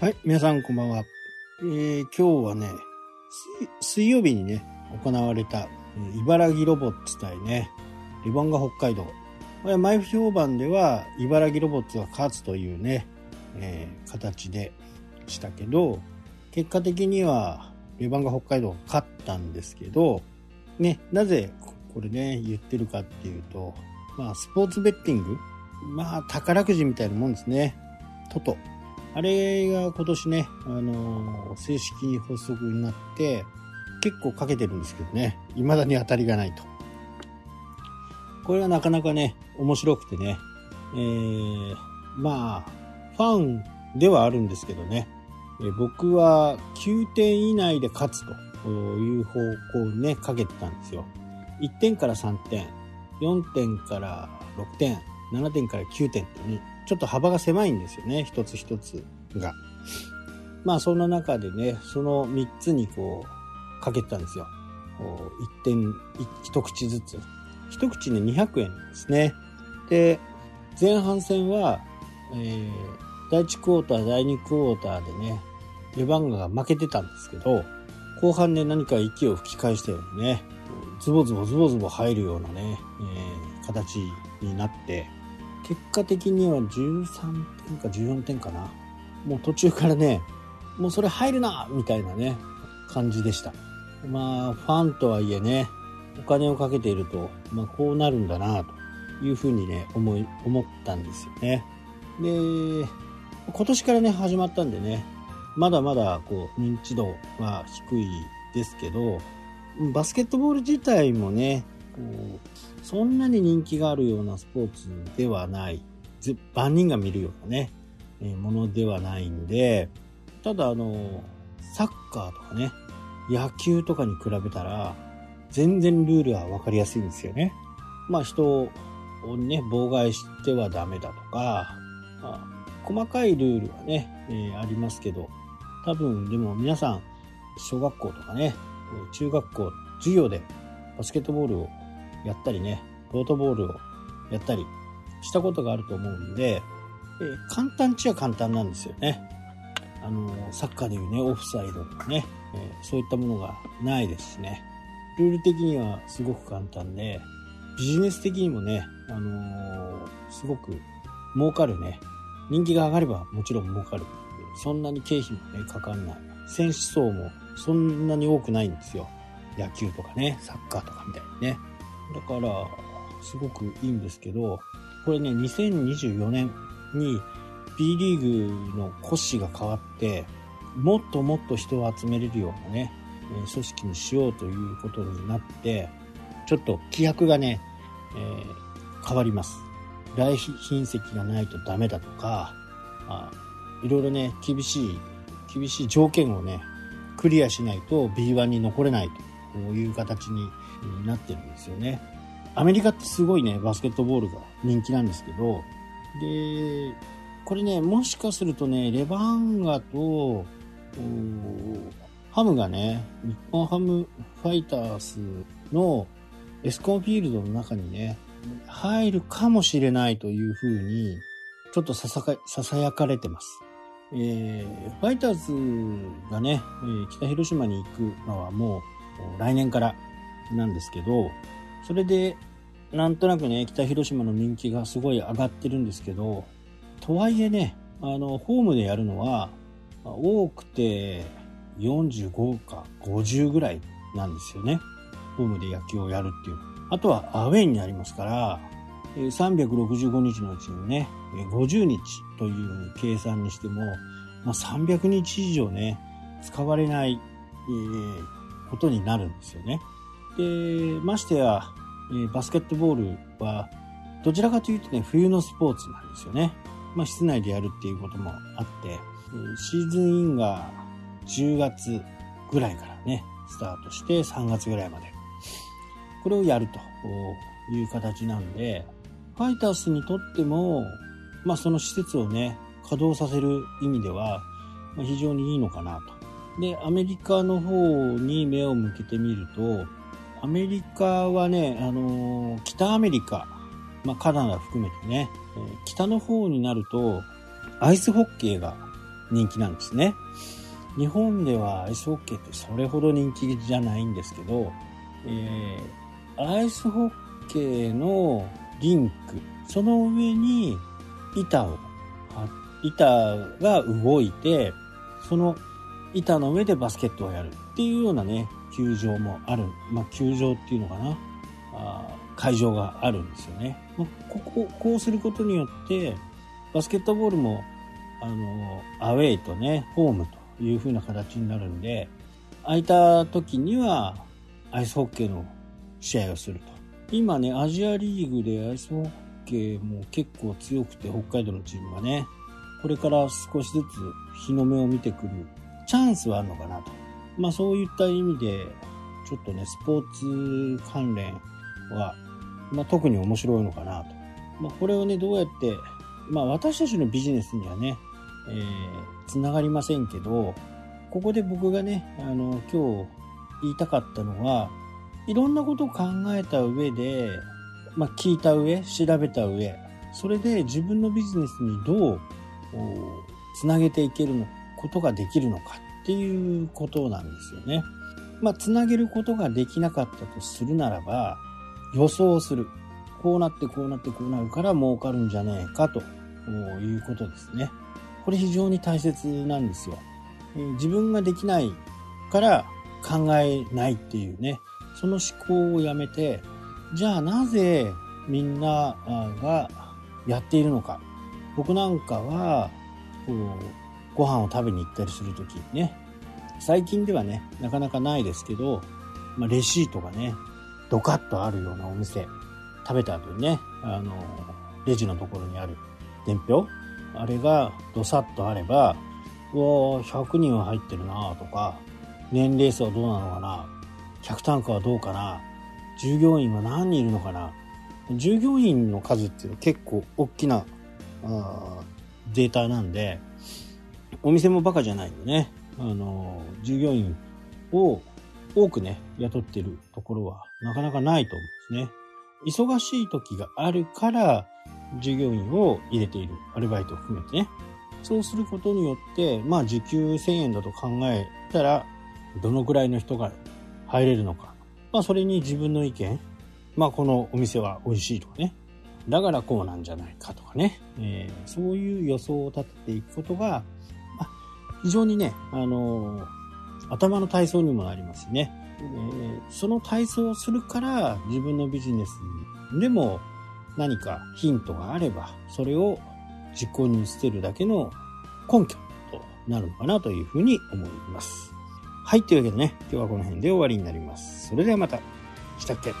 はい、皆さんこんばんは。えー、今日はね、水曜日にね、行われた、茨城ロボッツ対ね、リボンが北海道。これ前評判では、茨城ロボッツが勝つというね、えー、形でしたけど、結果的には、レバンが北海道が勝ったんですけど、ね、なぜこれね、言ってるかっていうと、まあ、スポーツベッティングまあ、宝くじみたいなもんですね。トト。あれが今年ね、あのー、正式に発足になって、結構かけてるんですけどね、未だに当たりがないと。これはなかなかね、面白くてね、えー、まあ、ファンではあるんですけどね、え、僕は9点以内で勝つという方向にね、かけてたんですよ。1点から3点、4点から6点、7点から9点ってね、ちょっと幅が狭いんですよね、一つ一つが。まあそんな中でね、その3つにこう、かけてたんですよ。1点、一口ずつ。一口ね、200円ですね。で、前半戦は、えー、第1クォーター、第2クォーターでね、レバンガが負けてたんですけど、後半で何か息を吹き返したようにね、ズボズボズボズボ入るようなね、えー、形になって、結果的には13点か14点かな。もう途中からね、もうそれ入るなみたいなね、感じでした。まあ、ファンとはいえね、お金をかけていると、まあ、こうなるんだなというふうにね、思い、思ったんですよね。で、今年からね、始まったんでね、まだまだこう認知度は低いですけど、バスケットボール自体もね、そんなに人気があるようなスポーツではない、万人が見るようなね、えものではないんで、ただあの、サッカーとかね、野球とかに比べたら、全然ルールは分かりやすいんですよね。まあ人をね、妨害してはダメだとか、まあ、細かいルールはね、えー、ありますけど、多分でも皆さん、小学校とかね、中学校、授業でバスケットボールをやったりね、ロートボールをやったりしたことがあると思うんで、えー、簡単っちゃ簡単なんですよね。あのー、サッカーでいうね、オフサイドとかね、えー、そういったものがないですしね。ルール的にはすごく簡単で、ビジネス的にもね、あのすごく儲かるね。人気が上がればもちろん儲かる。そんなに経費もね、かかんない。選手層もそんなに多くないんですよ。野球とかね、サッカーとかみたいにね。だから、すごくいいんですけど、これね、2024年に B リーグの骨子が変わって、もっともっと人を集めれるようなね、組織にしようということになって、ちょっと規約がね、えー、変わります。来賓席がないとダメだとか、あいろいろね、厳しい、厳しい条件をね、クリアしないと B1 に残れないという形になってるんですよね。アメリカってすごいね、バスケットボールが人気なんですけど、で、これね、もしかするとね、レバンガと、ハムがね、日本ハムファイターズのエスコンフィールドの中にね、入るかもしれないというふうに、ちょっとささか、ささやかれてます。えー、ファイターズがね、北広島に行くのはもう来年からなんですけど、それで、なんとなくね、北広島の人気がすごい上がってるんですけど、とはいえね、あの、ホームでやるのは、多くて45か50ぐらいなんですよね。ホームで野球をやるっていう。あとはアウェイになりますから、365日のうちにね、50日という計算にしても、まあ、300日以上ね、使われない、えー、ことになるんですよね。で、ましてや、え、バスケットボールは、どちらかというとね、冬のスポーツなんですよね。まあ、室内でやるっていうこともあって、シーズンインが10月ぐらいからね、スタートして3月ぐらいまで。これをやるという形なんで、ファイターズにとっても、まあその施設をね、稼働させる意味では、非常にいいのかなと。で、アメリカの方に目を向けてみると、アメリカはね、あのー、北アメリカ、まあ、カナダ含めてね、えー、北の方になると、アイスホッケーが人気なんですね。日本ではアイスホッケーってそれほど人気じゃないんですけど、えー、アイスホッケーのリンク、その上に板を、板が動いて、その板の上でバスケットをやるっていうようなね、球場もある。まあ、球場っていうのかな。あ会場があるんですよね。まあ、ここ、こうすることによって、バスケットボールも、あの、アウェイとね、ホームという風な形になるんで、空いた時には、アイスホッケーの試合をすると。今ね、アジアリーグでアイスホッケーも結構強くて、北海道のチームがね、これから少しずつ日の目を見てくるチャンスはあるのかなと。まあそういった意味で、ちょっとね、スポーツ関連は、まあ特に面白いのかなと。まあこれをね、どうやって、まあ私たちのビジネスにはね、えー、つながりませんけど、ここで僕がね、あの、今日言いたかったのは、いろんなことを考えた上で、まあ聞いた上、調べた上、それで自分のビジネスにどうつなげていけるのことができるのかっていうことなんですよね。まあ、つなげることができなかったとするならば、予想する。こうなってこうなってこうなるから儲かるんじゃねえかということですね。これ非常に大切なんですよ。自分ができないから考えないっていうね、その思考をやめて、じゃあなぜみんながやっているのか。僕なんかは、こう、ご飯を食べに行ったりするときにね、最近ではね、なかなかないですけど、まあ、レシートがね、ドカッとあるようなお店、食べた後にね、あの、レジのところにある伝票あれがどさっとあれば、うわ100人は入ってるなとか、年齢層はどうなのかな客単価はどうかな従業員は何人いるのかな従業員の数っていうのは結構大きなデータなんで、お店もバカじゃないんでね、あの、従業員を多くね、雇ってるところはなかなかないと思うんですね。忙しい時があるから、従業員を入れている。アルバイトを含めてね。そうすることによって、まあ時給1000円だと考えたら、どのくらいの人が入れるのか。まあそれに自分の意見。まあこのお店は美味しいとかね。だからこうなんじゃないかとかね。えー、そういう予想を立てていくことが、非常にね、あの、頭の体操にもなりますしね。えー、その体操をするから自分のビジネスでも何かヒントがあれば、それを実行に移せるだけの根拠となるのかなというふうに思います。はい、というわけでね、今日はこの辺で終わりになります。それではまた。したっけ？